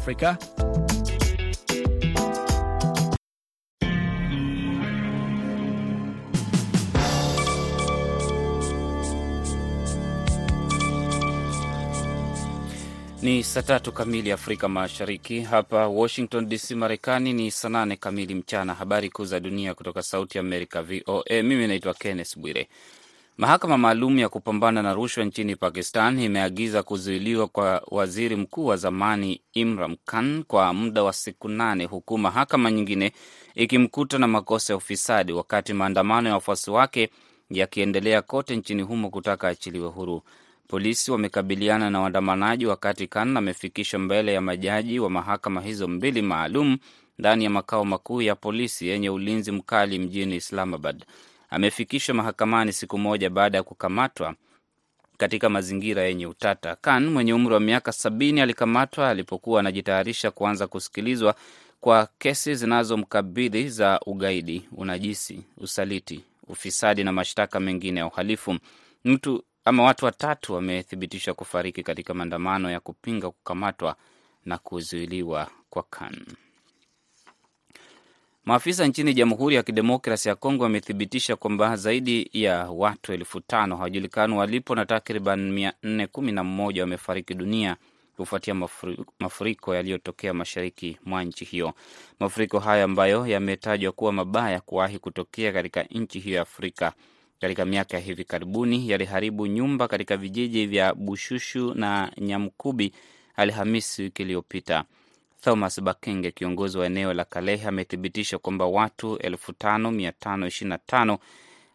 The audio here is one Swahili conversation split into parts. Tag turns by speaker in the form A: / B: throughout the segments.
A: Afrika.
B: Ni saa tatu kamili Afrika Mashariki. Hapa Washington DC, Marekani ni saa nane kamili mchana. Habari kuu za dunia kutoka Sauti Amerika, VOA. Mimi naitwa Kenneth Bwire. Mahakama maalum ya kupambana na rushwa nchini Pakistan imeagiza kuzuiliwa kwa waziri mkuu wa zamani Imran Khan kwa muda wa siku nane, huku mahakama nyingine ikimkuta na makosa ya ufisadi, wakati maandamano ya wafuasi wake yakiendelea kote nchini humo kutaka achiliwe huru. Polisi wamekabiliana na waandamanaji wakati Khan amefikishwa mbele ya majaji wa mahakama hizo mbili maalum ndani ya makao makuu ya polisi yenye ulinzi mkali mjini Islamabad. Amefikishwa mahakamani siku moja baada ya kukamatwa katika mazingira yenye utata. Khan mwenye umri wa miaka sabini alikamatwa alipokuwa anajitayarisha kuanza kusikilizwa kwa kesi zinazomkabidhi za ugaidi, unajisi, usaliti, ufisadi na mashtaka mengine ya uhalifu. Mtu ama watu watatu wamethibitishwa kufariki katika maandamano ya kupinga kukamatwa na kuzuiliwa kwa Khan. Maafisa nchini Jamhuri ya Kidemokrasi ya Kongo wamethibitisha kwamba zaidi ya watu elfu tano hawajulikani walipo na takriban mia nne kumi na mmoja wamefariki dunia kufuatia mafuriko yaliyotokea mashariki mwa nchi hiyo. Mafuriko hayo ambayo yametajwa kuwa mabaya kuwahi kutokea katika nchi hiyo ya Afrika katika miaka ya hivi karibuni yaliharibu nyumba katika vijiji vya Bushushu na Nyamkubi Alhamisi wiki iliyopita. Thomas Bakenge, kiongozi wa eneo la Kalehe, amethibitisha kwamba watu 5525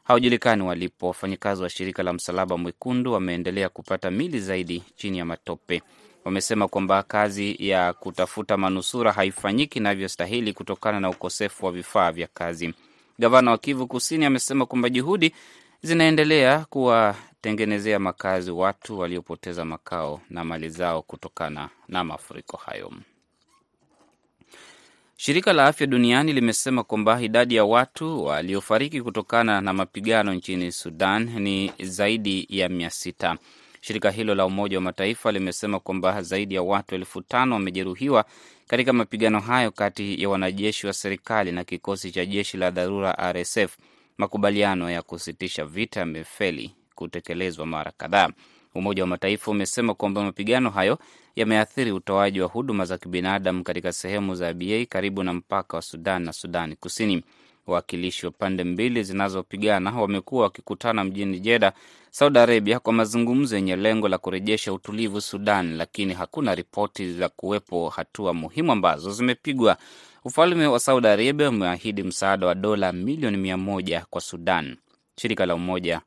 B: hawajulikani walipo. Wafanyakazi wa shirika la Msalaba Mwekundu wameendelea kupata mili zaidi chini ya matope. Wamesema kwamba kazi ya kutafuta manusura haifanyiki inavyostahili kutokana na ukosefu wa vifaa vya kazi. Gavana wa Kivu Kusini amesema kwamba juhudi zinaendelea kuwatengenezea makazi watu waliopoteza makao na mali zao kutokana na mafuriko hayo. Shirika la Afya Duniani limesema kwamba idadi ya watu waliofariki kutokana na mapigano nchini Sudan ni zaidi ya mia sita. Shirika hilo la Umoja wa Mataifa limesema kwamba zaidi ya watu elfu tano wamejeruhiwa katika mapigano hayo kati ya wanajeshi wa serikali na kikosi cha jeshi la dharura RSF. Makubaliano ya kusitisha vita yamefeli kutekelezwa mara kadhaa. Umoja wa Mataifa umesema kwamba mapigano hayo yameathiri utoaji wa huduma za kibinadamu katika sehemu za Abyei karibu na mpaka wa Sudan na Sudani Kusini. Wawakilishi wa pande mbili zinazopigana wamekuwa wakikutana mjini Jeda, Saudi Arabia, kwa mazungumzo yenye lengo la kurejesha utulivu Sudan, lakini hakuna ripoti za kuwepo hatua muhimu ambazo zimepigwa. Ufalme wa Saudi Arabia umeahidi msaada wa dola milioni mia moja kwa Sudan. Shirika la Umoja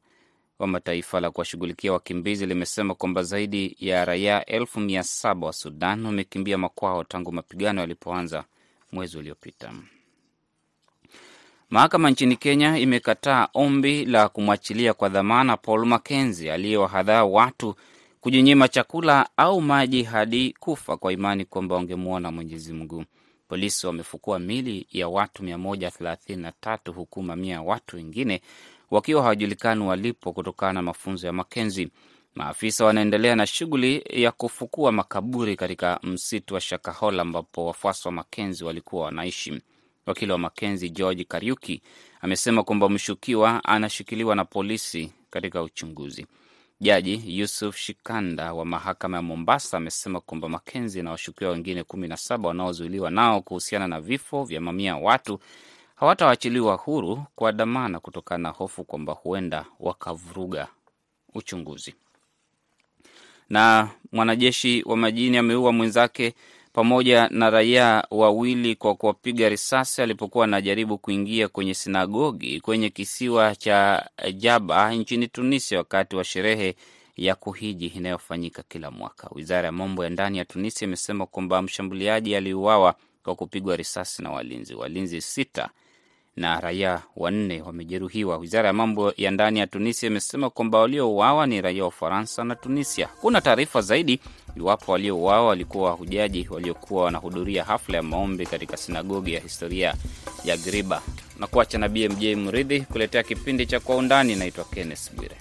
B: wa Mataifa la kuwashughulikia wakimbizi limesema kwamba zaidi ya raia elfu mia saba wa Sudan wamekimbia makwao tangu mapigano yalipoanza mwezi uliopita. Mahakama nchini Kenya imekataa ombi la kumwachilia kwa dhamana Paul Makenzi aliyewahadhaa watu kujinyima chakula au maji hadi kufa kwa imani kwamba wangemwona Mwenyezi Mungu. Polisi wamefukua mili ya watu 133 huku mamia ya watu wengine wakiwa hawajulikani walipo kutokana na mafunzo ya Makenzi. Maafisa wanaendelea na shughuli ya kufukua makaburi katika msitu wa Shakahola ambapo wafuasi wa Makenzi walikuwa wanaishi. Wakili wa Makenzi George Kariuki amesema kwamba mshukiwa anashikiliwa na polisi katika uchunguzi. Jaji Yusuf Shikanda wa mahakama ya Mombasa amesema kwamba Makenzi na washukiwa wengine kumi na saba wanaozuiliwa nao kuhusiana na vifo vya mamia ya watu hawatawachiliwa huru kwa dhamana kutokana na hofu kwamba huenda wakavuruga uchunguzi. Na mwanajeshi wa majini ameua mwenzake pamoja na raia wawili kwa kuwapiga risasi alipokuwa anajaribu kuingia kwenye sinagogi kwenye kisiwa cha Jaba nchini Tunisia wakati wa sherehe ya kuhiji inayofanyika kila mwaka. Wizara ya mambo ya ndani ya Tunisia imesema kwamba mshambuliaji aliuawa kwa kupigwa risasi na walinzi. Walinzi sita na raia wanne wamejeruhiwa. Wizara ya mambo ya ndani ya Tunisia imesema kwamba waliouawa ni raia wa Ufaransa na Tunisia. Hakuna taarifa zaidi iwapo waliouawa walikuwa wahujaji waliokuwa wanahudhuria hafla ya maombi katika sinagogi ya historia ya Griba. Na kuacha na BMJ Mridhi kuletea kipindi cha Kwa Undani. Naitwa Kenneth Bwire.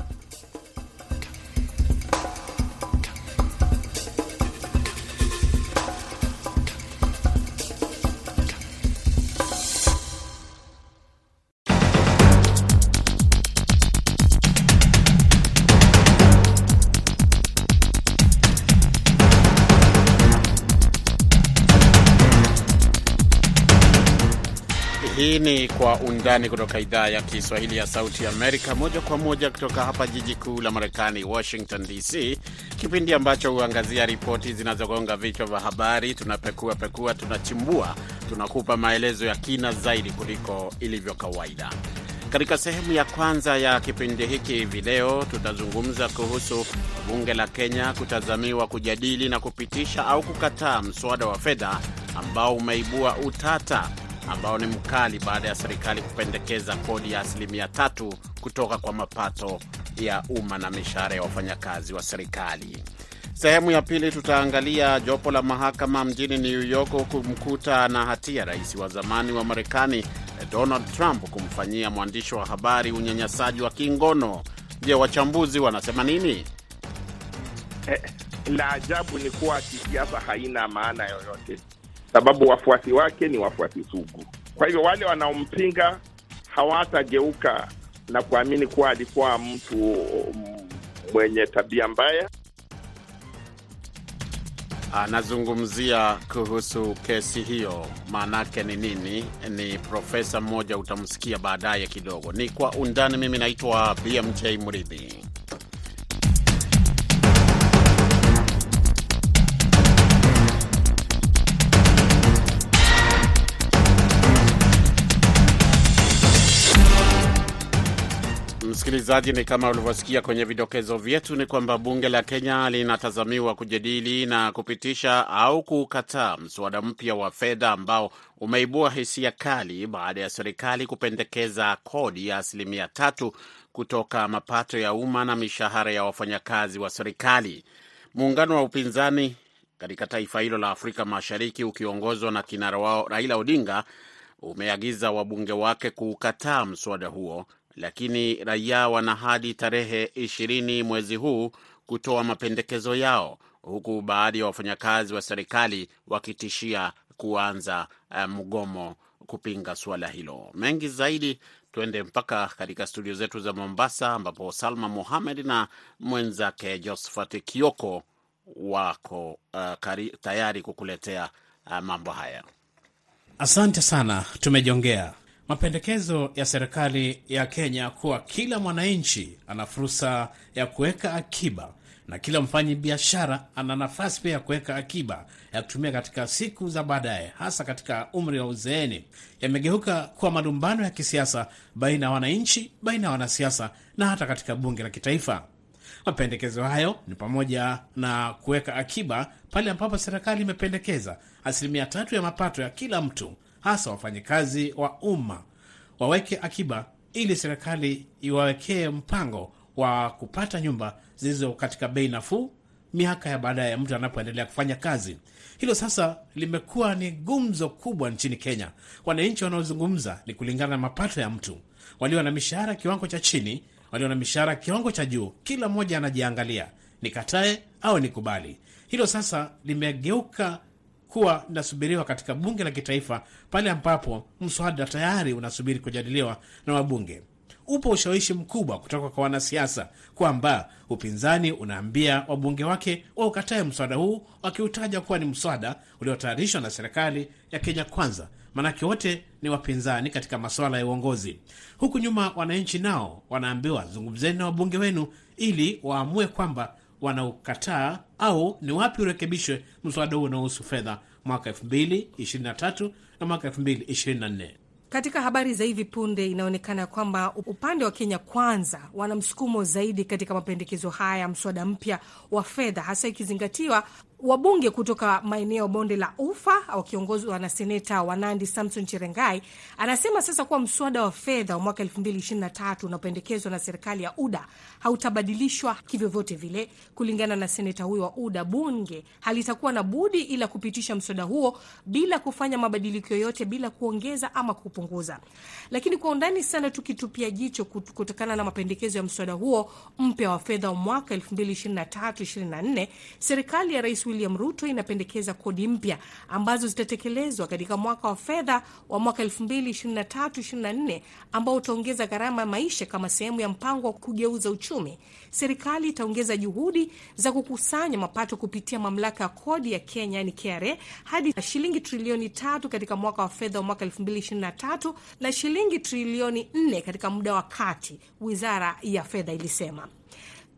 A: Kwa Undani kutoka idhaa ya Kiswahili ya Sauti Amerika, moja kwa moja kutoka hapa jiji kuu la Marekani, Washington DC, kipindi ambacho huangazia ripoti zinazogonga vichwa vya habari. Tunapekua pekua, tunachimbua, tunakupa maelezo ya kina zaidi kuliko ilivyo kawaida. Katika sehemu ya kwanza ya kipindi hiki hivi leo tutazungumza kuhusu bunge la Kenya kutazamiwa kujadili na kupitisha au kukataa mswada wa fedha ambao umeibua utata ambao ni mkali baada ya serikali kupendekeza kodi ya asilimia tatu kutoka kwa mapato ya umma na mishahara ya wafanyakazi wa serikali. Sehemu ya pili tutaangalia jopo la mahakama mjini New York kumkuta na hatia rais wa zamani wa Marekani Donald Trump kumfanyia mwandishi wa habari unyanyasaji wa kingono. Je, wachambuzi wanasema nini?
C: Eh, la ajabu ni kuwa kisiasa haina maana yoyote, sababu wafuasi wake ni wafuasi sugu. Kwa hivyo wale wanaompinga hawatageuka na kuamini kuwa alikuwa mtu mwenye tabia mbaya.
A: Anazungumzia kuhusu kesi hiyo, maanake ni nini? Ni profesa mmoja, utamsikia baadaye kidogo. Ni kwa undani. Mimi naitwa BMJ Mridhi. Msikilizaji, ni kama ulivyosikia kwenye vidokezo vyetu, ni kwamba bunge la Kenya linatazamiwa kujadili na kupitisha au kukataa mswada mpya wa fedha ambao umeibua hisia kali baada ya serikali kupendekeza kodi ya asilimia tatu kutoka mapato ya umma na mishahara ya wafanyakazi wa serikali. Muungano wa upinzani katika taifa hilo la Afrika Mashariki ukiongozwa na kinara wao Raila Odinga umeagiza wabunge wake kuukataa mswada huo lakini raia wana hadi tarehe ishirini mwezi huu kutoa mapendekezo yao, huku baadhi ya wafanyakazi wa serikali wakitishia kuanza mgomo kupinga suala hilo. Mengi zaidi, tuende mpaka katika studio zetu za Mombasa, ambapo Salma Mohamed na mwenzake Josphat Kioko wako uh, kari, tayari kukuletea uh, mambo haya.
D: Asante sana, tumejongea mapendekezo ya serikali ya Kenya kuwa kila mwananchi ana fursa ya kuweka akiba na kila mfanyi biashara ana nafasi pia ya kuweka akiba ya kutumia katika siku za baadaye, hasa katika umri wa uzeeni, yamegeuka kuwa malumbano ya kisiasa baina ya wananchi, baina ya wanasiasa na hata katika bunge la kitaifa. Mapendekezo hayo ni pamoja na kuweka akiba pale ambapo serikali imependekeza asilimia tatu ya mapato ya kila mtu hasa wafanyakazi wa umma waweke akiba ili serikali iwawekee mpango wa kupata nyumba zilizo katika bei nafuu miaka ya baadaye ya mtu anapoendelea kufanya kazi. Hilo sasa limekuwa ni gumzo kubwa nchini Kenya. Wananchi wanaozungumza ni kulingana na mapato ya mtu, walio na mishahara kiwango cha chini, walio na mishahara kiwango cha juu. Kila mmoja anajiangalia, nikatae au nikubali. Hilo sasa limegeuka kuwa linasubiriwa katika bunge la kitaifa pale ambapo mswada tayari unasubiri kujadiliwa na wabunge. Upo ushawishi mkubwa kutoka kwa wanasiasa kwamba upinzani unaambia wabunge wake waukatae mswada huu, wakiutaja kuwa ni mswada uliotayarishwa na serikali ya Kenya Kwanza, maanake wote ni wapinzani katika masuala ya uongozi. Huku nyuma, wananchi nao wanaambiwa zungumzeni na wabunge wenu ili waamue kwamba wanaukataa au ni wapi urekebishwe mswada huu unaohusu fedha mwaka 2023 na mwaka 2024.
E: Katika habari za hivi punde inaonekana kwamba upande wa Kenya Kwanza wana msukumo zaidi katika mapendekezo haya ya mswada mpya wa fedha, hasa ikizingatiwa wabunge kutoka maeneo bonde la Ufa wakiongozwa na seneta wa Nandi Samson Cherengai anasema sasa kuwa mswada wa fedha wa mwaka 2023 unaopendekezwa na serikali ya UDA hautabadilishwa kivyovyote vile. Kulingana na seneta huyo wa UDA, bunge halitakuwa na budi ila kupitisha mswada huo bila kufanya mabadiliko yoyote, bila kuongeza ama kupunguza. Lakini kwa undani sana tukitupia jicho kutokana na mapendekezo ya mswada huo mpya wa fedha wa mwaka 2023/24 serikali ya Rais William Ruto inapendekeza kodi mpya ambazo zitatekelezwa katika mwaka wa fedha wa mwaka 2023/24 ambao utaongeza gharama ya maisha kama sehemu ya mpango wa kugeuza uchumi. Serikali itaongeza juhudi za kukusanya mapato kupitia mamlaka ya kodi ya Kenya yani KRA hadi shilingi trilioni tatu katika mwaka wa fedha wa mwaka 2023 na shilingi trilioni 4 katika muda wa kati, wizara ya fedha ilisema.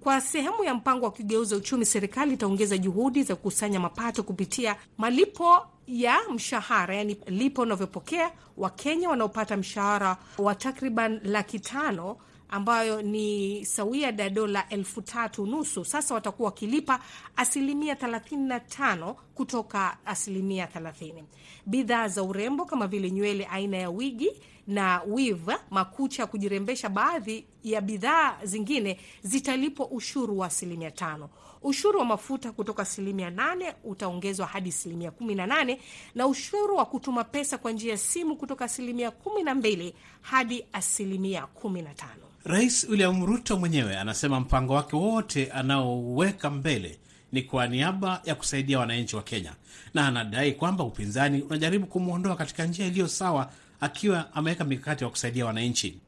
E: Kwa sehemu ya mpango wa kugeuza uchumi, serikali itaongeza juhudi za kukusanya mapato kupitia malipo ya mshahara, yani lipo unavyopokea Wakenya wanaopata mshahara wa takriban laki tano ambayo ni sawia da dola elfu tatu nusu. Sasa watakuwa wakilipa asilimia 35 kutoka asilimia 30. Bidhaa za urembo kama vile nywele aina ya wigi na weave, makucha ya kujirembesha, baadhi ya bidhaa zingine zitalipwa ushuru wa asilimia tano. Ushuru wa mafuta kutoka asilimia nane utaongezwa hadi asilimia kumi na nane na ushuru wa kutuma pesa kwa njia ya simu kutoka asilimia kumi na mbili hadi asilimia kumi na tano.
D: Rais William Ruto mwenyewe anasema mpango wake wote anaoweka mbele ni kwa niaba ya kusaidia wananchi wa Kenya, na anadai kwamba upinzani unajaribu kumwondoa katika njia iliyo sawa, akiwa ameweka mikakati ya kusaidia wananchi.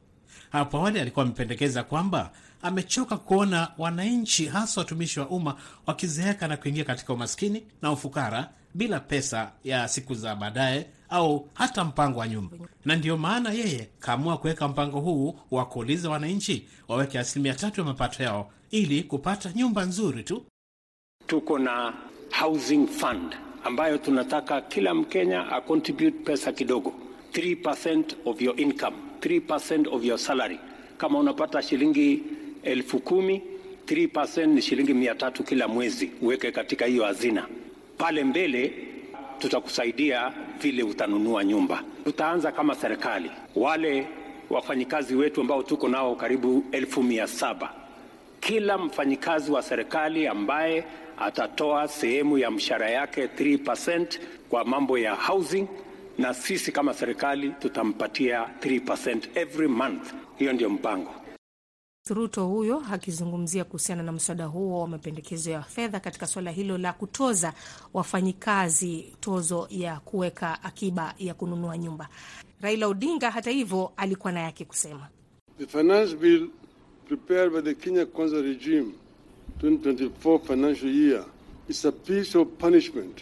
D: Hapo awali alikuwa amependekeza kwamba amechoka kuona wananchi, hasa watumishi wa umma, wakizeeka na kuingia katika umaskini na ufukara bila pesa ya siku za baadaye au hata mpango wa nyumba, na ndiyo maana yeye kaamua kuweka mpango huu wa kuuliza wananchi waweke asilimia tatu ya mapato yao ili kupata nyumba nzuri tu.
F: Tuko na housing fund ambayo tunataka kila Mkenya acontribute pesa kidogo, 3% of your income, 3% of your salary. Kama unapata shilingi elfu kumi 3% ni shilingi mia tatu kila mwezi, uweke katika hiyo hazina. Pale mbele tutakusaidia vile utanunua nyumba. Tutaanza kama serikali, wale wafanyikazi wetu ambao tuko nao karibu elfu mia saba kila mfanyikazi wa serikali ambaye atatoa sehemu ya mshahara yake 3% kwa mambo ya housing, na sisi kama serikali tutampatia 3% every month. Hiyo ndio mpango.
E: Ruto huyo akizungumzia kuhusiana na mswada huo wa mapendekezo ya fedha katika suala hilo la kutoza wafanyikazi tozo ya kuweka akiba ya kununua nyumba. Raila Odinga hata hivyo alikuwa na yake kusema.
G: The finance bill prepared by the Kenya Kwanza regime 2024 financial year is a piece of punishment.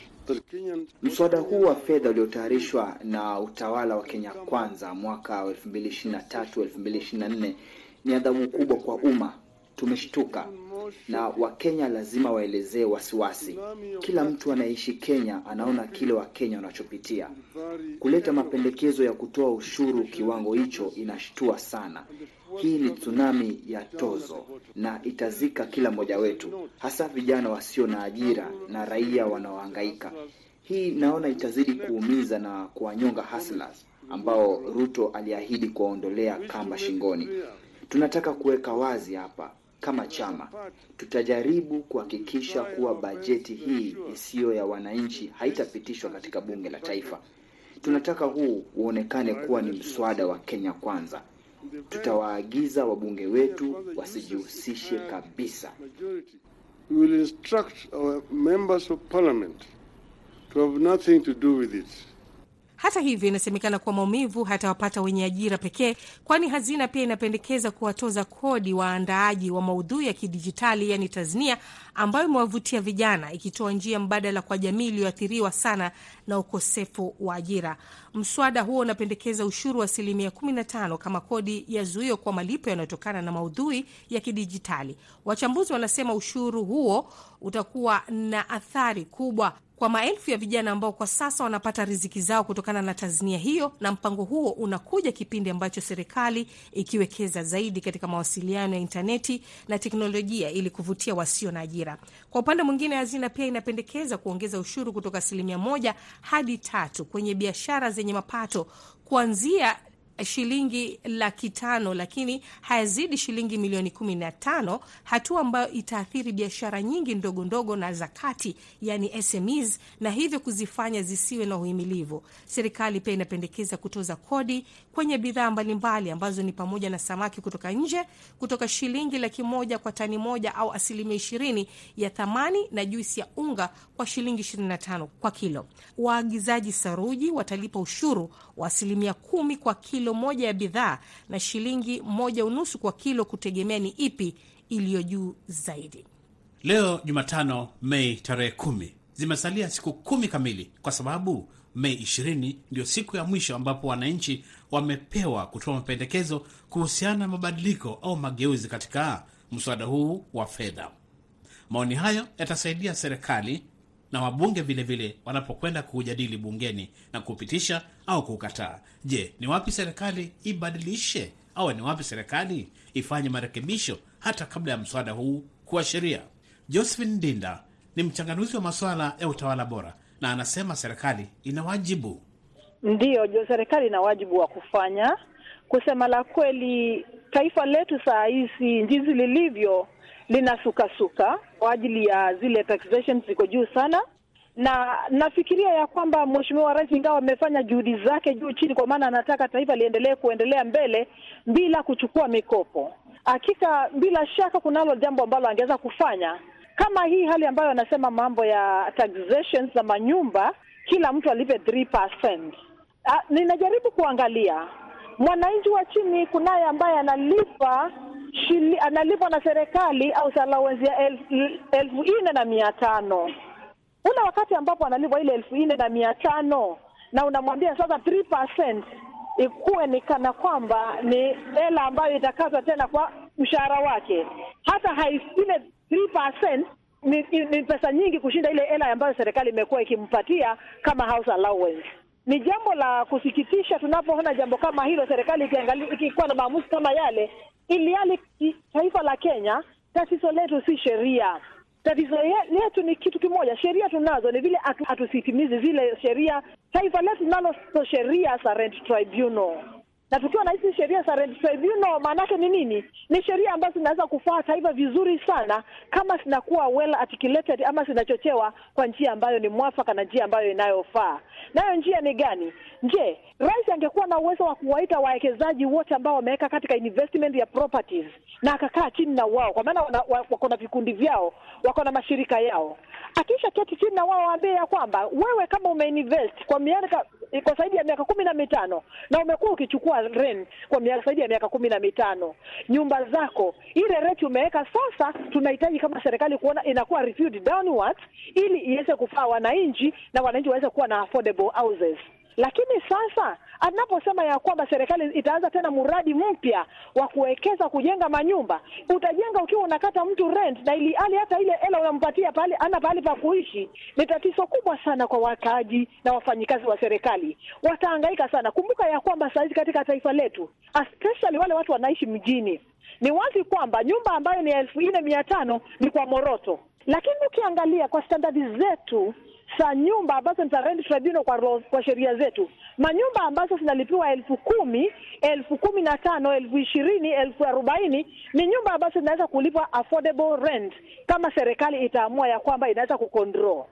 H: Mswada huu wa fedha uliotayarishwa na utawala wa Kenya Kwanza mwaka wa 2023 2024 ni adhabu kubwa kwa umma. Tumeshtuka na Wakenya lazima waelezee wasiwasi. Kila mtu anayeishi Kenya anaona kile Wakenya wanachopitia. Kuleta mapendekezo ya kutoa ushuru kiwango hicho inashtua sana. Hii ni tsunami ya tozo na itazika kila mmoja wetu, hasa vijana wasio na ajira na raia wanaohangaika. Hii naona itazidi kuumiza na kuwanyonga hustlers ambao Ruto aliahidi kuwaondolea kamba shingoni. Tunataka kuweka wazi hapa, kama chama tutajaribu kuhakikisha kuwa bajeti hii isiyo ya wananchi haitapitishwa katika bunge la taifa. Tunataka huu uonekane kuwa ni mswada wa Kenya Kwanza. Tutawaagiza wabunge wetu wasijihusishe kabisa.
G: We will instruct our members of parliament to have nothing to do with it.
E: Hata hivyo, inasemekana kuwa maumivu hatawapata wenye ajira pekee, kwani hazina pia inapendekeza kuwatoza kodi waandaaji wa maudhui ya kidijitali, yani tasnia, ambayo imewavutia vijana, ikitoa njia mbadala kwa jamii iliyoathiriwa sana na ukosefu wa ajira. Mswada huo unapendekeza ushuru wa asilimia 15 kama kodi ya zuio kwa malipo yanayotokana na maudhui ya kidijitali. Wachambuzi wanasema ushuru huo utakuwa na athari kubwa kwa maelfu ya vijana ambao kwa sasa wanapata riziki zao kutokana na tasnia hiyo, na mpango huo unakuja kipindi ambacho serikali ikiwekeza zaidi katika mawasiliano ya intaneti na teknolojia ili kuvutia wasio na ajira. Kwa upande mwingine, hazina pia inapendekeza kuongeza ushuru kutoka asilimia moja hadi tatu kwenye biashara zenye mapato kuanzia shilingi laki tano lakini hayazidi shilingi milioni kumi na tano, hatua ambayo itaathiri biashara nyingi ndogo ndogo na za kati, yani SMEs, na hivyo kuzifanya zisiwe na uhimilivu. Serikali pia inapendekeza kutoza kodi kwenye bidhaa mbalimbali ambazo ni pamoja na samaki kutoka nje kutoka shilingi laki moja kwa tani moja au asilimia ishirini ya thamani na juisi ya unga kwa shilingi 25 kwa kilo. Waagizaji saruji watalipa ushuru wa asilimia kumi kwa kilo moja ya bidhaa na shilingi moja unusu kwa kilo, kutegemea ni ipi iliyo juu zaidi.
D: Leo Jumatano, Mei tarehe kumi, zimesalia siku kumi kamili, kwa sababu Mei ishirini ndio siku ya mwisho ambapo wananchi wamepewa kutoa mapendekezo kuhusiana na mabadiliko au mageuzi katika mswada huu wa fedha. Maoni hayo yatasaidia serikali na wabunge vilevile wanapokwenda kuujadili bungeni na kupitisha au kukataa. Je, ni wapi serikali ibadilishe au ni wapi serikali ifanye marekebisho hata kabla ya mswada huu kuwa sheria? Josephine Ndinda ni mchanganuzi wa masuala ya utawala bora na anasema serikali ina wajibu.
I: Ndiyo, serikali ina wajibu wa kufanya. Kusema la kweli, taifa letu saa hizi jinsi lilivyo linasukasuka kwa ajili ya zile taxation ziko juu sana, na nafikiria ya kwamba Mheshimiwa Rais ingawa amefanya juhudi zake juu chini, kwa maana anataka taifa liendelee kuendelea mbele bila kuchukua mikopo. Hakika bila shaka kunalo jambo ambalo angeweza kufanya kama hii hali ambayo anasema mambo ya taxations za manyumba, kila mtu alipe 3%. Ah, ninajaribu kuangalia mwananchi wa chini, kunaye ambaye analipa analipwa na serikali au allowance elfu, elfu nne na mia tano ule wakati ambapo analipwa ile elfu nne na mia tano na unamwambia sasa 3% ikuwe ni kana kwamba ni hela ambayo itakazwa tena kwa mshahara wake, hata haile 3% ni, ni, ni pesa nyingi kushinda ile hela ambayo serikali imekuwa ikimpatia kama house allowance. Ni jambo la kusikitisha tunapoona jambo kama hilo, serikali ikiangalia ikikuwa na maamuzi kama yale, ili hali taifa la Kenya, tatizo letu si sheria. Tatizo letu ni kitu kimoja, sheria tunazo, ni vile hatusitimizi zile sheria. Taifa letu nalo sheria za tribunal na tukiwa na hizi sheria za rent tribunal, maanake ni nini? Ni sheria ambazo zinaweza kufaa taifa vizuri sana kama zinakuwa well articulated, ama zinachochewa kwa njia ambayo ni mwafaka na njia ambayo inayofaa. Nayo njia ni gani? Je, rais angekuwa na uwezo wa kuwaita wawekezaji wote ambao wameweka katika investment ya properties na akakaa chini na wao, kwa maana wako na vikundi vyao, wako na mashirika yao, akisha keti chini na wao waambie ya kwamba wewe kama umeinvest kwa miaka kwa zaidi ya miaka kumi na mitano na umekuwa ukichukua rent kwa zaidi ya miaka kumi na mitano nyumba zako ile rent umeweka sasa, tunahitaji kama serikali kuona inakuwa reviewed downwards, ili iweze kufaa wananchi na wananchi waweze kuwa na affordable houses. Lakini sasa anaposema ya kwamba serikali itaanza tena mradi mpya wa kuwekeza kujenga manyumba, utajenga ukiwa unakata mtu rent, na ili hali hata ile hela unampatia pale ana pahali pa kuishi, ni tatizo kubwa sana kwa wakaaji na wafanyikazi wa serikali, watahangaika sana. Kumbuka ya kwamba saa hizi katika taifa letu, especially wale watu wanaishi mjini, ni wazi kwamba nyumba ambayo ni elfu nne mia tano ni kwa moroto, lakini ukiangalia kwa standardi zetu za nyumba ambazo ni za rent tribunal kwa, kwa sheria zetu, manyumba ambazo zinalipiwa elfu kumi elfu kumi na tano elfu ishirini elfu arobaini ni nyumba ambazo zinaweza kulipwa affordable rent kama serikali itaamua ya kwamba inaweza kucontrol.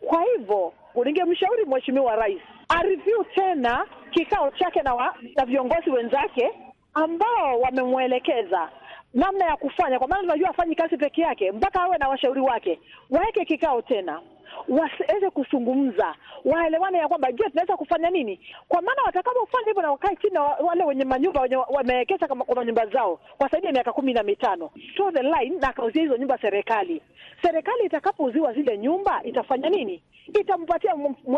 I: Kwa hivyo ningemshauri Mheshimiwa Rais areview tena kikao chake na, wa, na viongozi wenzake ambao wamemwelekeza namna ya kufanya, kwa maana tunajua afanyi kazi peke yake, mpaka awe na washauri wake. Waweke kikao tena wasiweze kuzungumza, waelewane ya kwamba je, tunaweza kufanya nini? Kwa maana watakapofanya hivyo na wakae chini na wale wenye manyumba wenye wamewekeza kwa manyumba zao kwa zaidi ya miaka kumi na mitano to the line, na akauzia hizo nyumba serikali. Serikali itakapouziwa zile nyumba itafanya nini? Itampatia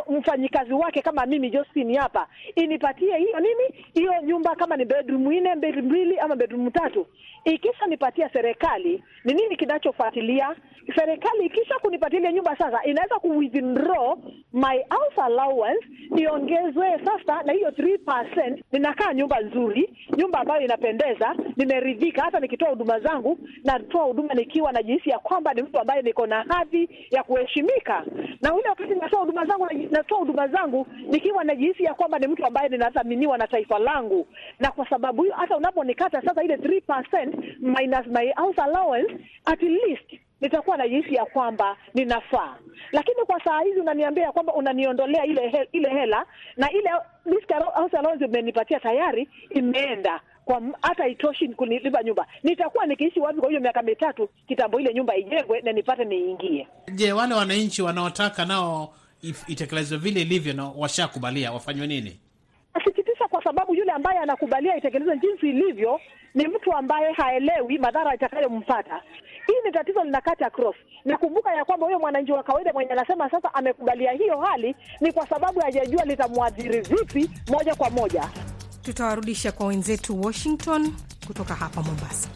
I: mfanyikazi wake kama mimi Josephine hapa, inipatie hiyo nini, hiyo nyumba, kama ni bedroom nne, bedroom mbili ama bedroom tatu. Ikisha nipatia serikali, ni nini kinachofuatilia? Serikali ikisha kunipatia ile nyumba sasa inaweza nataka ku withdraw my house allowance niongezwe sasa na hiyo 3%. Ninakaa nyumba nzuri, nyumba ambayo inapendeza, nimeridhika. Hata nikitoa huduma zangu, natoa huduma nikiwa najihisi ya kwamba ni mtu ambaye niko na hadhi ya kuheshimika, na ule wakati natoa huduma zangu, natoa huduma zangu nikiwa najihisi ya kwamba ni mtu ambaye ninathaminiwa na taifa langu, na kwa sababu hiyo hata unaponikata sasa ile 3% minus my house allowance at least nitakuwa najihisi ya kwamba ninafaa, lakini kwa saa hizi unaniambia ya kwamba unaniondolea ile he, ile hela na ile house allowance umenipatia tayari imeenda kwa hata itoshi kunilipa nyumba. Nitakuwa nikiishi wapi kwa hiyo miaka mitatu kitambo ile nyumba ijengwe na nipate niingie?
D: Je, wale wananchi wanaotaka nao itekelezwe vile ilivyo na washakubalia wafanywe nini?
I: Nasikitisha kwa sababu yule ambaye anakubalia itekelezwe jinsi ilivyo ni mtu ambaye haelewi madhara itakayompata. Hii ni tatizo linakata cross. Nakumbuka ya kwamba huyo mwananchi wa kawaida mwenye anasema sasa amekubalia hiyo hali ni kwa sababu hajajua litamwadhiri vipi moja kwa moja.
E: Tutawarudisha kwa wenzetu Washington kutoka hapa Mombasa.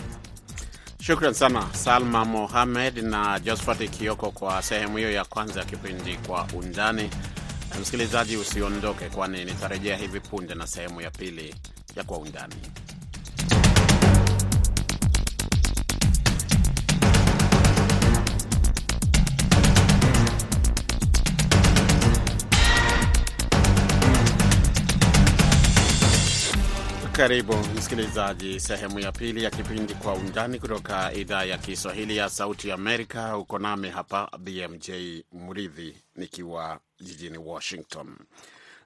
A: Shukran sana Salma Mohamed na Josphat Kioko kwa sehemu hiyo ya kwanza ya kipindi Kwa Undani. Msikilizaji, usiondoke, kwani nitarejea hivi punde na sehemu ya pili ya Kwa Undani. Karibu msikilizaji, sehemu ya pili ya kipindi Kwa Undani kutoka idhaa ya Kiswahili ya Sauti Amerika. Uko nami hapa BMJ Mridhi nikiwa jijini Washington.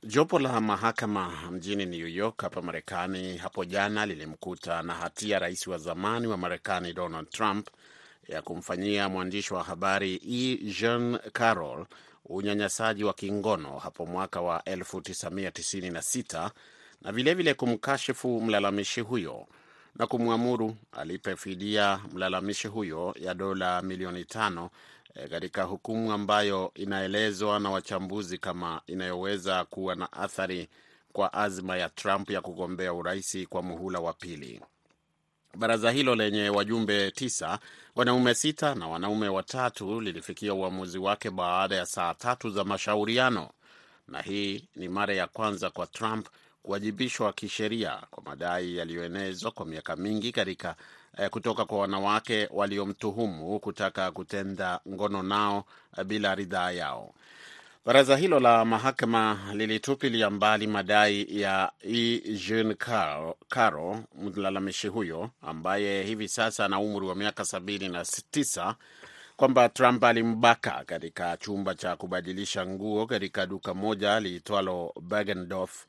A: Jopo la mahakama mjini New York hapa Marekani hapo jana lilimkuta na hatia rais wa zamani wa Marekani Donald Trump ya kumfanyia mwandishi wa habari E. Jean Carroll unyanyasaji wa kingono hapo mwaka wa 1996 na vilevile kumkashifu mlalamishi huyo na kumwamuru alipe fidia mlalamishi huyo ya dola milioni tano katika e, hukumu ambayo inaelezwa na wachambuzi kama inayoweza kuwa na athari kwa azma ya Trump ya kugombea uraisi kwa muhula wa pili. Baraza hilo lenye wajumbe tisa, wanaume sita na wanaume watatu, lilifikia uamuzi wake baada ya saa tatu za mashauriano, na hii ni mara ya kwanza kwa Trump kuwajibishwa kisheria kwa madai yaliyoenezwa kwa miaka mingi katika eh, kutoka kwa wanawake waliomtuhumu kutaka kutenda ngono nao eh, bila ridhaa yao. Baraza hilo la mahakama lilitupilia mbali madai ya E. Jean Caro, mlalamishi huyo ambaye hivi sasa ana umri wa miaka sabini na tisa kwamba Trump alimbaka katika chumba cha kubadilisha nguo katika duka moja liitwalo Bergendorf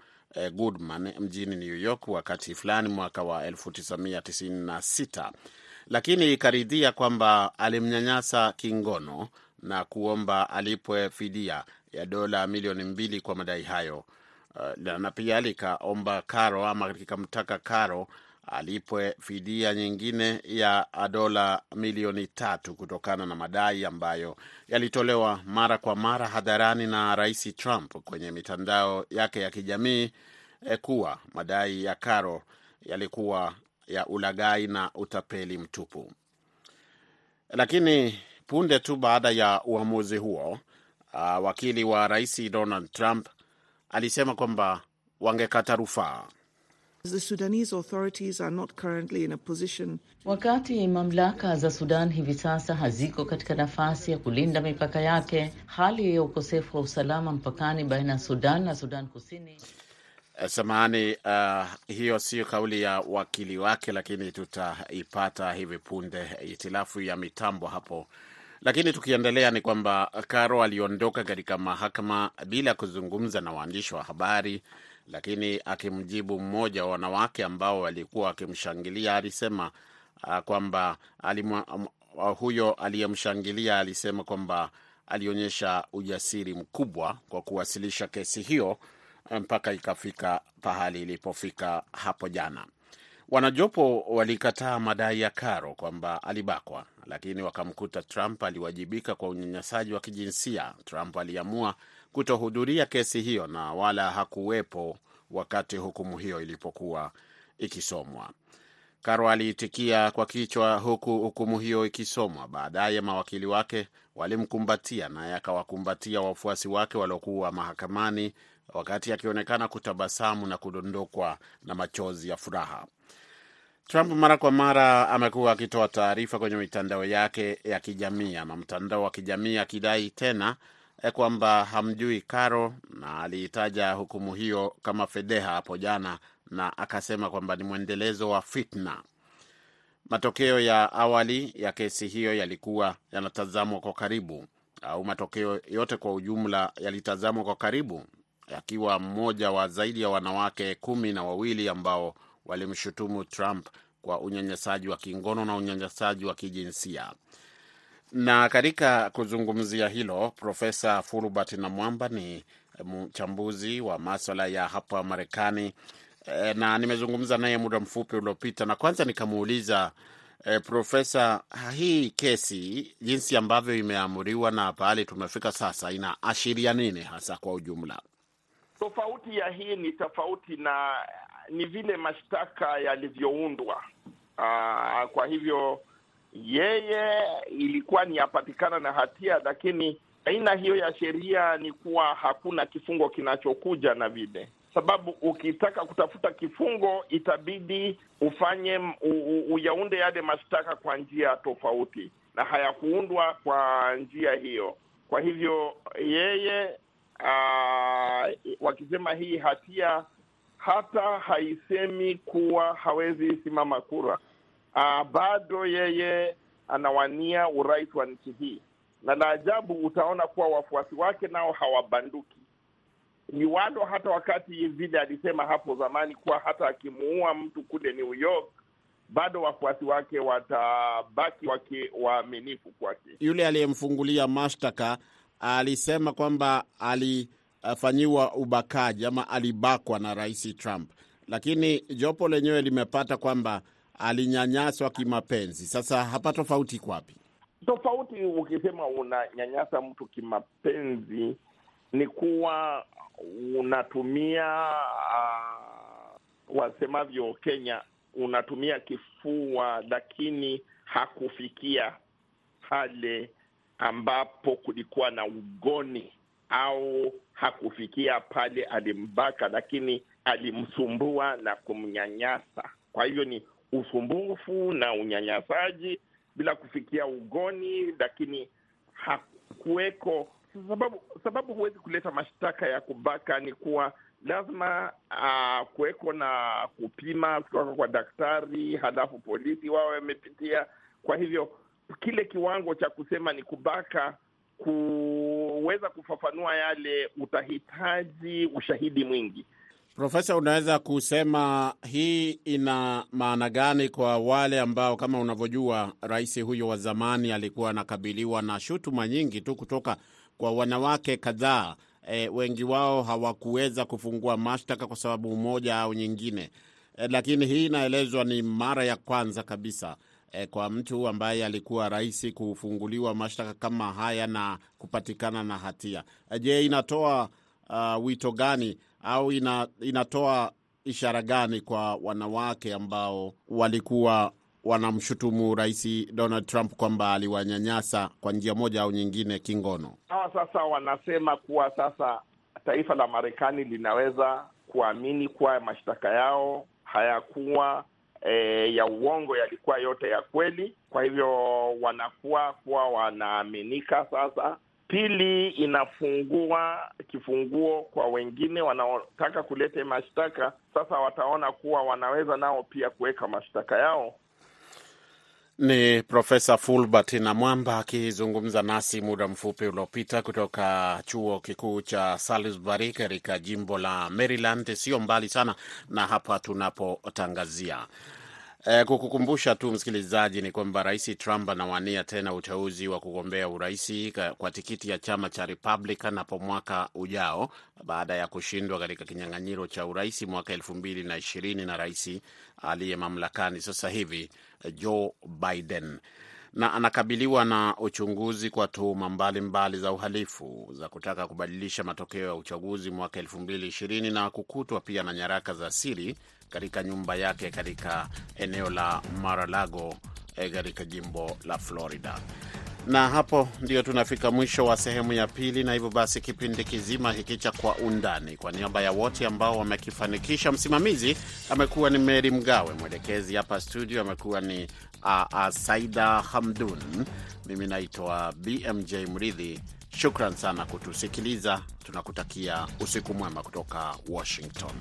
A: Goodman mjini New York wakati fulani mwaka wa 1996, lakini ikaridhia kwamba alimnyanyasa kingono na kuomba alipwe fidia ya dola milioni mbili kwa madai hayo. Uh, na pia likaomba Karo ama likamtaka Karo alipwe fidia nyingine ya dola milioni tatu kutokana na madai ambayo yalitolewa mara kwa mara hadharani na Rais Trump kwenye mitandao yake ya kijamii eh, kuwa madai ya Karo yalikuwa ya ulaghai na utapeli mtupu. Lakini punde tu baada ya uamuzi huo, uh, wakili wa Rais Donald Trump alisema kwamba wangekata rufaa.
J: The Sudanese authorities are not currently in a position...
K: Wakati mamlaka za Sudan hivi sasa haziko katika nafasi ya kulinda mipaka yake, hali ya ukosefu wa usalama mpakani baina ya Sudan na Sudan Kusini.
A: Samahani, uh, hiyo sio kauli ya wakili wake, lakini tutaipata hivi punde, itilafu ya mitambo hapo. Lakini tukiendelea ni kwamba Karo aliondoka katika mahakama bila kuzungumza na waandishi wa habari lakini akimjibu mmoja wa wanawake ambao walikuwa wakimshangilia alisema uh, kwamba alimwa, uh, huyo aliyemshangilia alisema kwamba alionyesha ujasiri mkubwa kwa kuwasilisha kesi hiyo mpaka ikafika pahali ilipofika hapo jana. Wanajopo walikataa madai ya Karo kwamba alibakwa, lakini wakamkuta Trump aliwajibika kwa unyanyasaji wa kijinsia. Trump aliamua kutohudhuria kesi hiyo na wala hakuwepo wakati hukumu hiyo ilipokuwa ikisomwa. Karo aliitikia kwa kichwa huku hukumu hiyo ikisomwa. Baadaye mawakili wake walimkumbatia naye akawakumbatia wafuasi wake waliokuwa mahakamani, wakati akionekana kutabasamu na kudondokwa na machozi ya furaha. Trump mara kwa mara amekuwa akitoa taarifa kwenye mitandao yake ya kijamii ama mtandao wa kijamii akidai tena kwamba hamjui Karo, na aliitaja hukumu hiyo kama fedheha hapo jana, na akasema kwamba ni mwendelezo wa fitna. Matokeo ya awali ya kesi hiyo yalikuwa yanatazamwa kwa karibu, au matokeo yote kwa ujumla yalitazamwa kwa karibu, akiwa mmoja wa zaidi ya wanawake kumi na wawili ambao walimshutumu Trump kwa unyanyasaji wa kingono na unyanyasaji wa kijinsia. Na katika kuzungumzia hilo, Profesa Fulbert Namwamba ni mchambuzi wa maswala ya hapa Marekani e, na nimezungumza naye muda mfupi uliopita, na kwanza nikamuuliza e, Profesa, hii kesi jinsi ambavyo imeamuriwa na pahali tumefika sasa inaashiria nini hasa kwa ujumla?
C: Tofauti ya hii ni tofauti na ni vile mashtaka yalivyoundwa. Uh, kwa hivyo yeye ilikuwa ni apatikana na hatia, lakini aina hiyo ya sheria ni kuwa hakuna kifungo kinachokuja na vile, sababu ukitaka kutafuta kifungo itabidi ufanye uyaunde yale mashtaka kwa njia tofauti, na hayakuundwa kwa njia hiyo. Kwa hivyo yeye aa, wakisema hii hatia hata haisemi kuwa hawezi simama kura. Uh, bado yeye anawania urais wa nchi hii, na la ajabu utaona kuwa wafuasi wake nao hawabanduki. Ni wado hata wakati vile alisema hapo zamani kuwa hata akimuua mtu kule New York bado wafuasi wake watabaki wake waaminifu kwake.
A: Yule aliyemfungulia mashtaka alisema kwamba alifanyiwa ubakaji ama alibakwa na Rais Trump, lakini jopo lenyewe limepata kwamba alinyanyaswa kimapenzi. Sasa hapa tofauti kwapi?
C: Tofauti ukisema unanyanyasa mtu kimapenzi ni kuwa unatumia uh, wasemavyo Kenya, unatumia kifua, lakini hakufikia pale ambapo kulikuwa na ugoni, au hakufikia pale alimbaka, lakini alimsumbua na kumnyanyasa. Kwa hivyo ni usumbufu na unyanyasaji bila kufikia ugoni, lakini hakuweko sababu. Sababu huwezi kuleta mashtaka ya kubaka ni kuwa lazima uh, kuweko na kupima kutoka kwa daktari, halafu polisi wao wamepitia. Kwa hivyo kile kiwango cha kusema ni kubaka, kuweza kufafanua yale, utahitaji ushahidi mwingi.
A: Profesa, unaweza kusema hii ina maana gani kwa wale ambao kama unavyojua rais huyo wa zamani alikuwa anakabiliwa na shutuma nyingi tu kutoka kwa wanawake kadhaa. E, wengi wao hawakuweza kufungua mashtaka kwa sababu moja au nyingine. E, lakini hii inaelezwa ni mara ya kwanza kabisa e, kwa mtu ambaye alikuwa rais kufunguliwa mashtaka kama haya na kupatikana na hatia. E, je, inatoa uh, wito gani au ina, inatoa ishara gani kwa wanawake ambao walikuwa wanamshutumu Rais Donald Trump kwamba aliwanyanyasa kwa njia moja au nyingine kingono?
C: Hawa sasa wanasema kuwa sasa taifa la Marekani linaweza kuamini kuwa mashtaka yao hayakuwa e, ya uongo, yalikuwa yote ya kweli. Kwa hivyo wanakuwa kuwa wanaaminika sasa Pili, inafungua kifunguo kwa wengine wanaotaka kuleta mashtaka. Sasa wataona kuwa wanaweza nao pia kuweka mashtaka yao.
A: Ni Profesa Fulbert na Mwamba akizungumza nasi muda mfupi uliopita kutoka chuo kikuu cha Salisbury katika jimbo la Maryland, sio mbali sana na hapa tunapotangazia. E, kukukumbusha tu msikilizaji ni kwamba Rais Trump anawania tena uteuzi wa kugombea uraisi kwa tikiti ya chama cha Republican hapo mwaka ujao baada ya kushindwa katika kinyang'anyiro cha uraisi mwaka elfu mbili na ishirini na rais aliye mamlakani sasa hivi Joe Biden. na anakabiliwa na uchunguzi kwa tuhuma mbalimbali za uhalifu za kutaka kubadilisha matokeo ya uchaguzi mwaka elfu mbili ishirini na kukutwa pia na nyaraka za siri katika nyumba yake katika eneo la Mar-a-Lago katika jimbo la Florida. Na hapo ndio tunafika mwisho wa sehemu ya pili, na hivyo basi kipindi kizima hiki cha Kwa Undani, kwa niaba ya wote ambao wamekifanikisha, msimamizi amekuwa ni Meri Mgawe, mwelekezi hapa studio amekuwa ni uh, uh, Saida Hamdun, mimi naitwa BMJ Mridhi. Shukran sana kutusikiliza, tunakutakia usiku mwema kutoka Washington.